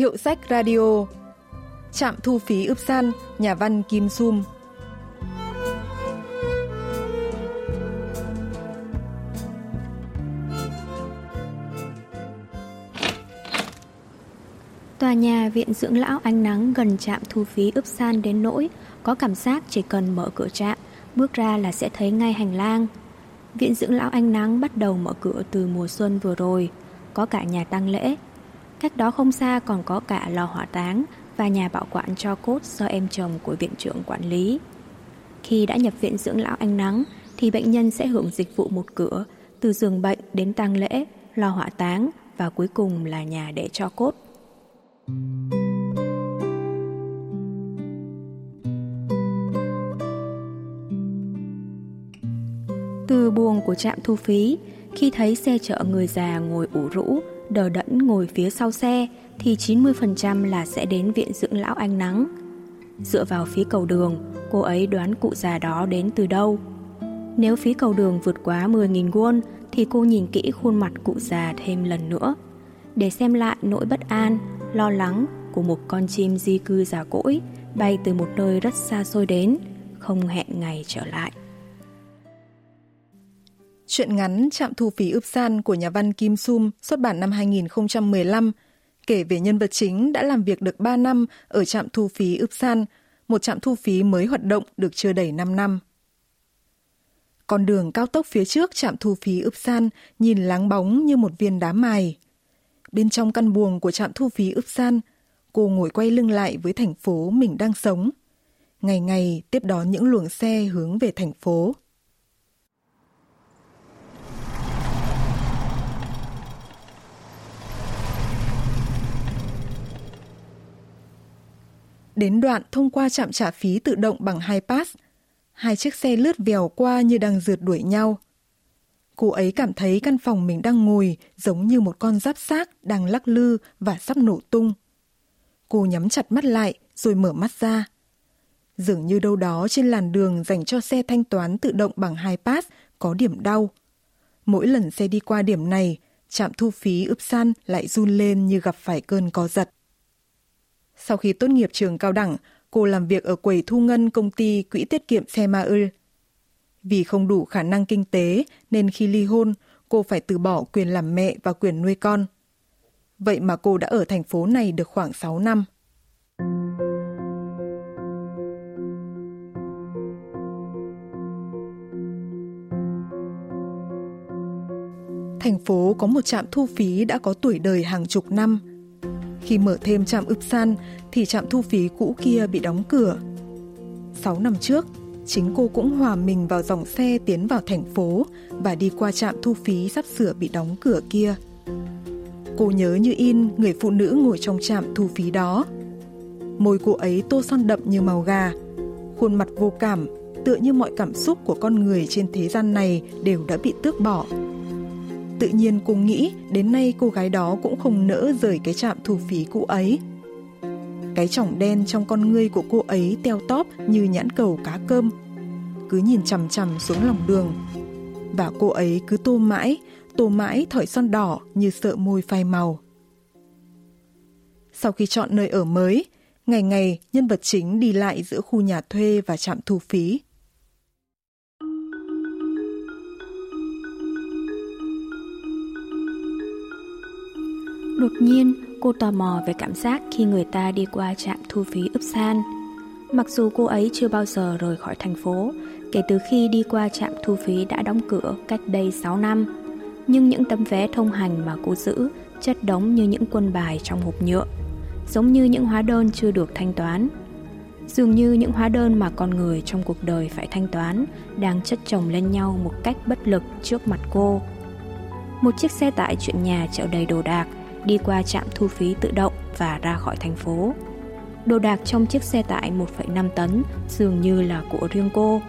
Hiệu sách radio Trạm thu phí ướp san, nhà văn Kim Sum Tòa nhà Viện Dưỡng Lão Ánh Nắng gần trạm thu phí ướp san đến nỗi có cảm giác chỉ cần mở cửa trạm, bước ra là sẽ thấy ngay hành lang. Viện Dưỡng Lão Ánh Nắng bắt đầu mở cửa từ mùa xuân vừa rồi, có cả nhà tang lễ. Cách đó không xa còn có cả lò hỏa táng và nhà bảo quản cho cốt do em chồng của viện trưởng quản lý. Khi đã nhập viện dưỡng lão ánh nắng thì bệnh nhân sẽ hưởng dịch vụ một cửa từ giường bệnh đến tang lễ, lò hỏa táng và cuối cùng là nhà để cho cốt. Từ buồng của trạm thu phí, khi thấy xe chở người già ngồi ủ rũ, đờ đẫn ngồi phía sau xe thì 90% là sẽ đến viện dưỡng lão ánh nắng. Dựa vào phí cầu đường, cô ấy đoán cụ già đó đến từ đâu. Nếu phí cầu đường vượt quá 10.000 won thì cô nhìn kỹ khuôn mặt cụ già thêm lần nữa để xem lại nỗi bất an, lo lắng của một con chim di cư già cỗi bay từ một nơi rất xa xôi đến, không hẹn ngày trở lại. Chuyện ngắn Trạm thu phí ướp san của nhà văn Kim Sum xuất bản năm 2015 kể về nhân vật chính đã làm việc được 3 năm ở trạm thu phí ướp san, một trạm thu phí mới hoạt động được chưa đầy 5 năm. Con đường cao tốc phía trước trạm thu phí ướp san nhìn láng bóng như một viên đá mài. Bên trong căn buồng của trạm thu phí ướp san, cô ngồi quay lưng lại với thành phố mình đang sống. Ngày ngày tiếp đón những luồng xe hướng về thành phố. Đến đoạn thông qua trạm trả phí tự động bằng hai pass, hai chiếc xe lướt vèo qua như đang rượt đuổi nhau. Cô ấy cảm thấy căn phòng mình đang ngồi giống như một con giáp xác đang lắc lư và sắp nổ tung. Cô nhắm chặt mắt lại rồi mở mắt ra. Dường như đâu đó trên làn đường dành cho xe thanh toán tự động bằng hai pass có điểm đau. Mỗi lần xe đi qua điểm này, trạm thu phí ướp san lại run lên như gặp phải cơn co giật. Sau khi tốt nghiệp trường cao đẳng, cô làm việc ở quầy thu ngân công ty quỹ tiết kiệm xe Ma Ư. Vì không đủ khả năng kinh tế nên khi ly hôn, cô phải từ bỏ quyền làm mẹ và quyền nuôi con. Vậy mà cô đã ở thành phố này được khoảng 6 năm. Thành phố có một trạm thu phí đã có tuổi đời hàng chục năm – khi mở thêm trạm ướp san thì trạm thu phí cũ kia bị đóng cửa. 6 năm trước, chính cô cũng hòa mình vào dòng xe tiến vào thành phố và đi qua trạm thu phí sắp sửa bị đóng cửa kia. Cô nhớ như in người phụ nữ ngồi trong trạm thu phí đó. Môi cô ấy tô son đậm như màu gà, khuôn mặt vô cảm, tựa như mọi cảm xúc của con người trên thế gian này đều đã bị tước bỏ. Tự nhiên cô nghĩ đến nay cô gái đó cũng không nỡ rời cái trạm thu phí cũ ấy. Cái trỏng đen trong con ngươi của cô ấy teo tóp như nhãn cầu cá cơm. Cứ nhìn chằm chằm xuống lòng đường. Và cô ấy cứ tô mãi, tô mãi thỏi son đỏ như sợ môi phai màu. Sau khi chọn nơi ở mới, ngày ngày nhân vật chính đi lại giữa khu nhà thuê và trạm thu phí. Đột nhiên, cô tò mò về cảm giác khi người ta đi qua trạm thu phí ấp san. Mặc dù cô ấy chưa bao giờ rời khỏi thành phố, kể từ khi đi qua trạm thu phí đã đóng cửa cách đây 6 năm, nhưng những tấm vé thông hành mà cô giữ chất đống như những quân bài trong hộp nhựa, giống như những hóa đơn chưa được thanh toán. Dường như những hóa đơn mà con người trong cuộc đời phải thanh toán đang chất chồng lên nhau một cách bất lực trước mặt cô. Một chiếc xe tải chuyện nhà chở đầy đồ đạc, đi qua trạm thu phí tự động và ra khỏi thành phố. Đồ đạc trong chiếc xe tải 1,5 tấn dường như là của riêng cô.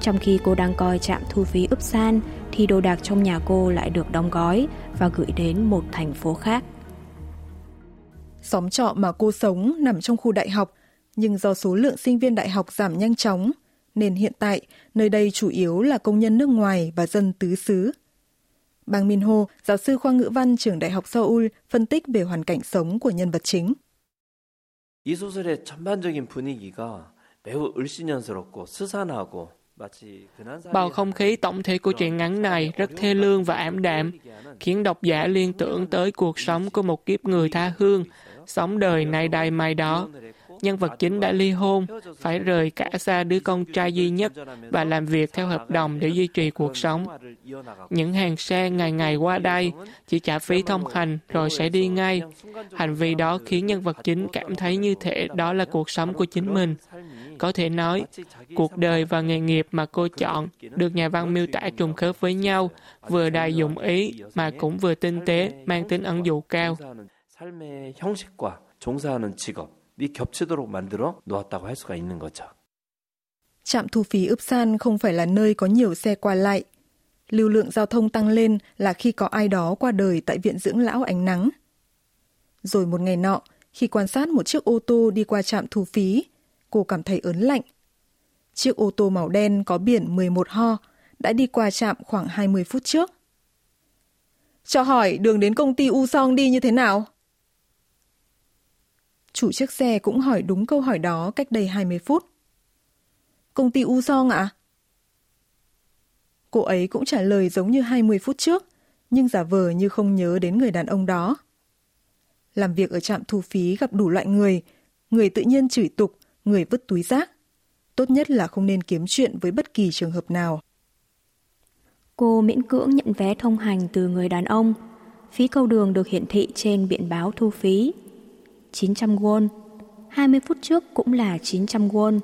Trong khi cô đang coi trạm thu phí ướp san thì đồ đạc trong nhà cô lại được đóng gói và gửi đến một thành phố khác. Xóm trọ mà cô sống nằm trong khu đại học, nhưng do số lượng sinh viên đại học giảm nhanh chóng, nên hiện tại nơi đây chủ yếu là công nhân nước ngoài và dân tứ xứ. Bang Min-ho, giáo sư khoa ngữ văn trường Đại học Seoul, phân tích về hoàn cảnh sống của nhân vật chính. 이 소설의 전반적인 분위기가 매우 을씨년스럽고 스산하고 Bầu không khí tổng thể của truyện ngắn này rất thê lương và ảm đạm, khiến độc giả liên tưởng tới cuộc sống của một kiếp người tha hương, sống đời nay đây mai đó. Nhân vật chính đã ly hôn, phải rời cả xa đứa con trai duy nhất và làm việc theo hợp đồng để duy trì cuộc sống. Những hàng xe ngày ngày qua đây chỉ trả phí thông hành rồi sẽ đi ngay. Hành vi đó khiến nhân vật chính cảm thấy như thể đó là cuộc sống của chính mình. Có thể nói, cuộc đời và nghề nghiệp mà cô chọn được nhà văn miêu tả trùng khớp với nhau, vừa đầy dụng ý mà cũng vừa tinh tế, mang tính ẩn dụ cao. 삶의 형식과 종사하는 직업 이 겹치도록 만들어 놓았다고 할 수가 있는 거죠. Trạm thu phí Ướp San không phải là nơi có nhiều xe qua lại. Lưu lượng giao thông tăng lên là khi có ai đó qua đời tại viện dưỡng lão ánh nắng. Rồi một ngày nọ, khi quan sát một chiếc ô tô đi qua trạm thu phí, cô cảm thấy ớn lạnh. Chiếc ô tô màu đen có biển 11 ho đã đi qua trạm khoảng 20 phút trước. Cho hỏi đường đến công ty U Song đi như thế nào? Chủ chiếc xe cũng hỏi đúng câu hỏi đó cách đây 20 phút. Công ty U Song ạ? À? Cô ấy cũng trả lời giống như 20 phút trước, nhưng giả vờ như không nhớ đến người đàn ông đó. Làm việc ở trạm thu phí gặp đủ loại người, người tự nhiên chửi tục, người vứt túi rác. Tốt nhất là không nên kiếm chuyện với bất kỳ trường hợp nào. Cô miễn cưỡng nhận vé thông hành từ người đàn ông. Phí câu đường được hiển thị trên biển báo thu phí. 900 won. 20 phút trước cũng là 900 won.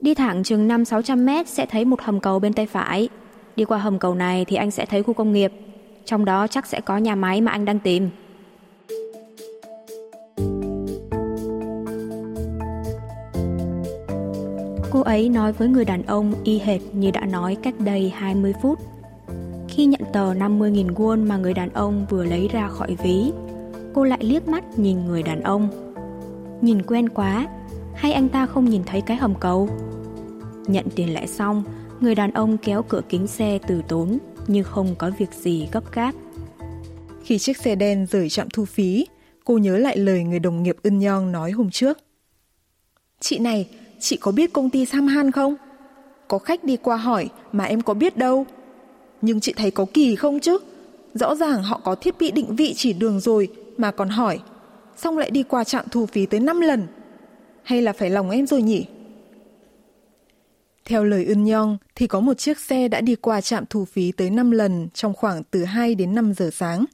Đi thẳng chừng 5-600 mét sẽ thấy một hầm cầu bên tay phải. Đi qua hầm cầu này thì anh sẽ thấy khu công nghiệp. Trong đó chắc sẽ có nhà máy mà anh đang tìm. Cô ấy nói với người đàn ông y hệt như đã nói cách đây 20 phút. Khi nhận tờ 50.000 won mà người đàn ông vừa lấy ra khỏi ví, cô lại liếc mắt nhìn người đàn ông. Nhìn quen quá, hay anh ta không nhìn thấy cái hầm cầu? Nhận tiền lẻ xong, người đàn ông kéo cửa kính xe từ tốn như không có việc gì gấp gáp. Khi chiếc xe đen rời trạm thu phí, cô nhớ lại lời người đồng nghiệp ưng nhong nói hôm trước. Chị này, chị có biết công ty Samhan không? Có khách đi qua hỏi mà em có biết đâu. Nhưng chị thấy có kỳ không chứ? Rõ ràng họ có thiết bị định vị chỉ đường rồi mà còn hỏi. Xong lại đi qua trạm thu phí tới 5 lần. Hay là phải lòng em rồi nhỉ? Theo lời Ưn Nhong thì có một chiếc xe đã đi qua trạm thu phí tới 5 lần trong khoảng từ 2 đến 5 giờ sáng.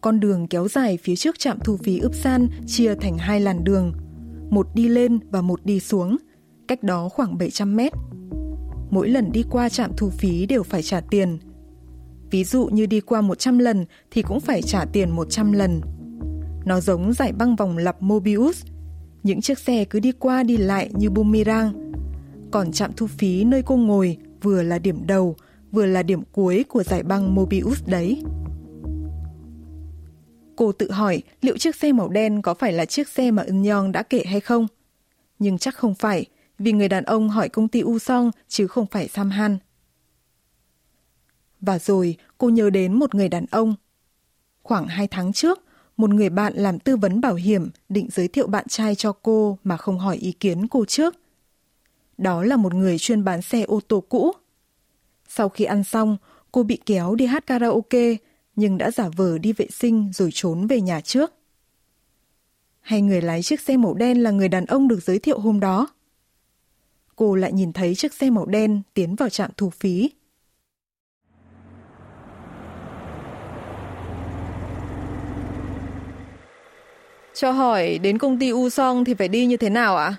Con đường kéo dài phía trước trạm thu phí ướp san chia thành hai làn đường, một đi lên và một đi xuống, cách đó khoảng 700 mét. Mỗi lần đi qua trạm thu phí đều phải trả tiền. Ví dụ như đi qua 100 lần thì cũng phải trả tiền 100 lần. Nó giống giải băng vòng lặp Mobius. Những chiếc xe cứ đi qua đi lại như boomerang. Còn trạm thu phí nơi cô ngồi vừa là điểm đầu, vừa là điểm cuối của giải băng Mobius đấy. Cô tự hỏi liệu chiếc xe màu đen có phải là chiếc xe mà Ân Nhong đã kể hay không. Nhưng chắc không phải, vì người đàn ông hỏi công ty u song chứ không phải sam han Và rồi cô nhớ đến một người đàn ông. Khoảng hai tháng trước, một người bạn làm tư vấn bảo hiểm định giới thiệu bạn trai cho cô mà không hỏi ý kiến cô trước. Đó là một người chuyên bán xe ô tô cũ. Sau khi ăn xong, cô bị kéo đi hát karaoke nhưng đã giả vờ đi vệ sinh rồi trốn về nhà trước. Hay người lái chiếc xe màu đen là người đàn ông được giới thiệu hôm đó? Cô lại nhìn thấy chiếc xe màu đen tiến vào trạm thu phí. Cho hỏi đến công ty U Song thì phải đi như thế nào ạ?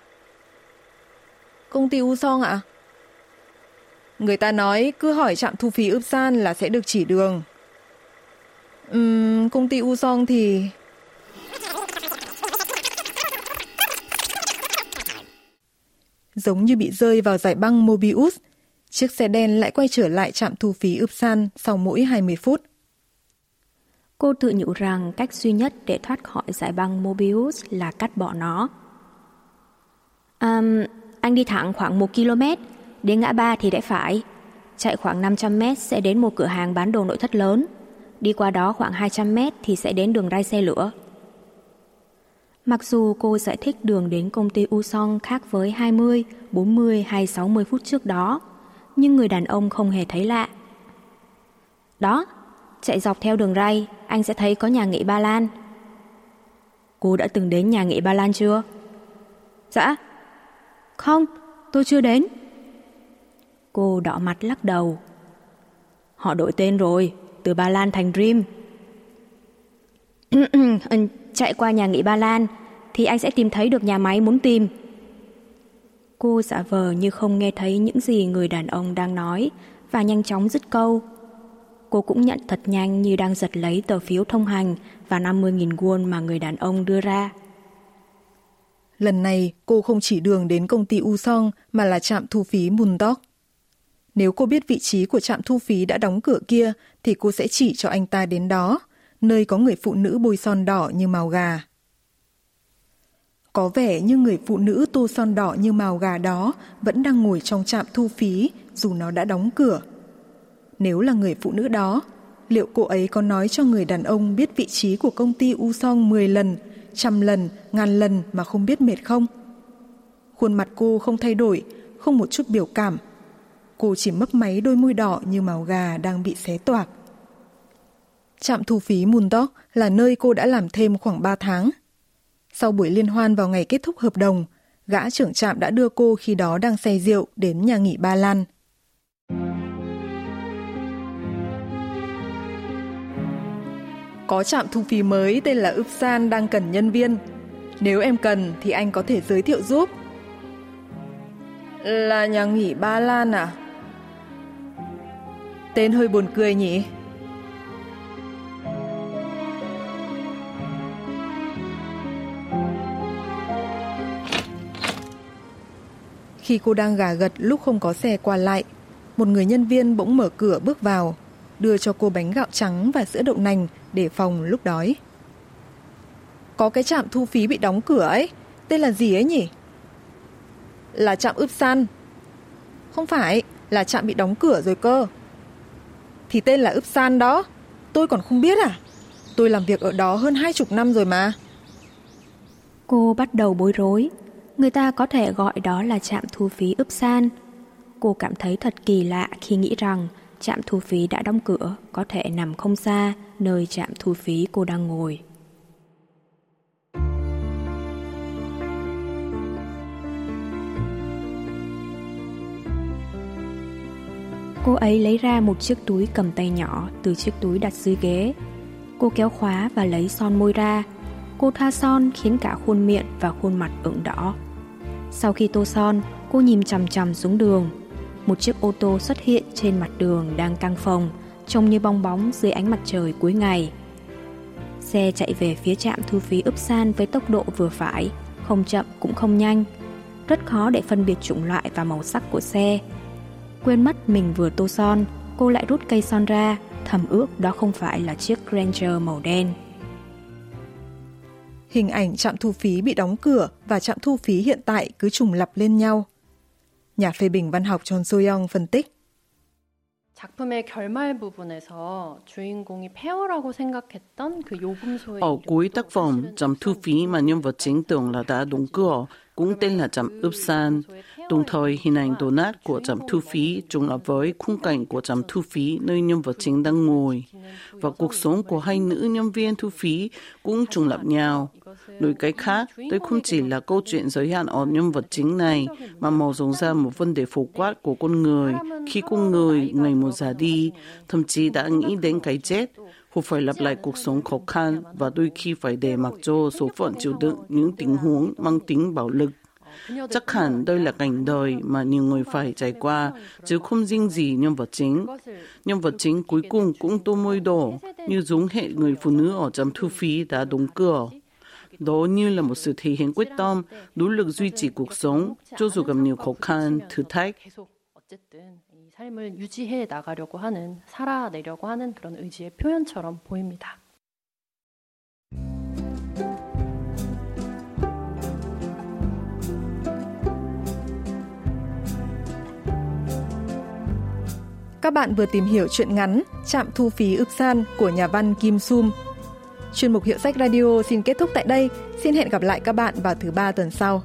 Công ty U Song ạ? Người ta nói cứ hỏi trạm thu phí ướp san là sẽ được chỉ đường. Ừm, công ty Usong thì... Giống như bị rơi vào giải băng Mobius, chiếc xe đen lại quay trở lại trạm thu phí Upsan sau mỗi 20 phút. Cô tự nhủ rằng cách duy nhất để thoát khỏi giải băng Mobius là cắt bỏ nó. Um, anh đi thẳng khoảng 1 km, đến ngã ba thì rẽ phải. Chạy khoảng 500 mét sẽ đến một cửa hàng bán đồ nội thất lớn. Đi qua đó khoảng 200 mét thì sẽ đến đường ray xe lửa. Mặc dù cô giải thích đường đến công ty Usong khác với 20, 40 hay 60 phút trước đó, nhưng người đàn ông không hề thấy lạ. Đó, chạy dọc theo đường ray, anh sẽ thấy có nhà nghỉ Ba Lan. Cô đã từng đến nhà nghỉ Ba Lan chưa? Dạ. Không, tôi chưa đến. Cô đỏ mặt lắc đầu. Họ đổi tên rồi, từ Ba Lan thành Dream. Chạy qua nhà nghỉ Ba Lan, thì anh sẽ tìm thấy được nhà máy muốn tìm. Cô giả vờ như không nghe thấy những gì người đàn ông đang nói, và nhanh chóng dứt câu. Cô cũng nhận thật nhanh như đang giật lấy tờ phiếu thông hành và 50.000 won mà người đàn ông đưa ra. Lần này, cô không chỉ đường đến công ty U Song mà là trạm thu phí Mundok. Nếu cô biết vị trí của trạm thu phí đã đóng cửa kia thì cô sẽ chỉ cho anh ta đến đó, nơi có người phụ nữ bôi son đỏ như màu gà. Có vẻ như người phụ nữ tô son đỏ như màu gà đó vẫn đang ngồi trong trạm thu phí dù nó đã đóng cửa. Nếu là người phụ nữ đó, liệu cô ấy có nói cho người đàn ông biết vị trí của công ty U Song 10 lần, trăm lần, ngàn lần mà không biết mệt không? Khuôn mặt cô không thay đổi, không một chút biểu cảm. Cô chỉ mấp máy đôi môi đỏ như màu gà đang bị xé toạc. Trạm thu phí Mundok là nơi cô đã làm thêm khoảng 3 tháng. Sau buổi liên hoan vào ngày kết thúc hợp đồng, gã trưởng trạm đã đưa cô khi đó đang say rượu đến nhà nghỉ Ba Lan. Có trạm thu phí mới tên là Upsan đang cần nhân viên. Nếu em cần thì anh có thể giới thiệu giúp. Là nhà nghỉ Ba Lan à? Tên hơi buồn cười nhỉ? Khi cô đang gà gật lúc không có xe qua lại, một người nhân viên bỗng mở cửa bước vào, đưa cho cô bánh gạo trắng và sữa đậu nành để phòng lúc đói. Có cái trạm thu phí bị đóng cửa ấy, tên là gì ấy nhỉ? Là trạm ướp san. Không phải, là trạm bị đóng cửa rồi cơ. Thì tên là ướp san đó, tôi còn không biết à? Tôi làm việc ở đó hơn hai chục năm rồi mà. Cô bắt đầu bối rối. Người ta có thể gọi đó là trạm thu phí ướp san. Cô cảm thấy thật kỳ lạ khi nghĩ rằng trạm thu phí đã đóng cửa có thể nằm không xa nơi trạm thu phí cô đang ngồi. Cô ấy lấy ra một chiếc túi cầm tay nhỏ từ chiếc túi đặt dưới ghế. Cô kéo khóa và lấy son môi ra. Cô thoa son khiến cả khuôn miệng và khuôn mặt ửng đỏ. Sau khi tô son, cô nhìn chằm chằm xuống đường. Một chiếc ô tô xuất hiện trên mặt đường đang căng phồng, trông như bong bóng dưới ánh mặt trời cuối ngày. Xe chạy về phía trạm thu phí ướp san với tốc độ vừa phải, không chậm cũng không nhanh. Rất khó để phân biệt chủng loại và màu sắc của xe. Quên mất mình vừa tô son, cô lại rút cây son ra, thầm ước đó không phải là chiếc Ranger màu đen. Hình ảnh trạm thu phí bị đóng cửa và trạm thu phí hiện tại cứ trùng lặp lên nhau. Nhà phê bình văn học John Soyoung phân tích. Ở cuối tác phẩm, trạm thu phí mà nhân vật chính tưởng là đã đóng cửa cũng tên là trạm Upsan. Đồng thời, hình ảnh đổ nát của trạm thu phí trùng lập với khung cảnh của trạm thu phí nơi nhân vật chính đang ngồi. Và cuộc sống của hai nữ nhân viên thu phí cũng trùng lập nhau. Nói cách khác, đây không chỉ là câu chuyện giới hạn ở nhân vật chính này, mà mở rộng ra một vấn đề phổ quát của con người. Khi con người ngày một già đi, thậm chí đã nghĩ đến cái chết, họ phải lặp lại cuộc sống khó khăn và đôi khi phải để mặc cho số phận chịu đựng những tình huống mang tính bạo lực. Chắc hẳn đây là cảnh đời mà nhiều người phải trải qua, chứ không riêng gì nhân vật chính. Nhân vật chính cuối cùng cũng tô môi đỏ, như giống hệ người phụ nữ ở trạm thu phí đã đóng cửa. Đó như là một sự thể hiện quyết tâm, nỗ lực duy trì cuộc sống, cho dù gặp nhiều khó khăn, thử thách. 삶을 유지해 나가려고 하는, 살아내려고 하는 그런 의지의 표현처럼 보입니다. Các bạn vừa tìm hiểu chuyện ngắn Trạm thu phí Upsan của nhà văn Kim Sum. Chuyên mục Hiệu sách Radio xin kết thúc tại đây. Xin hẹn gặp lại các bạn vào thứ ba tuần sau.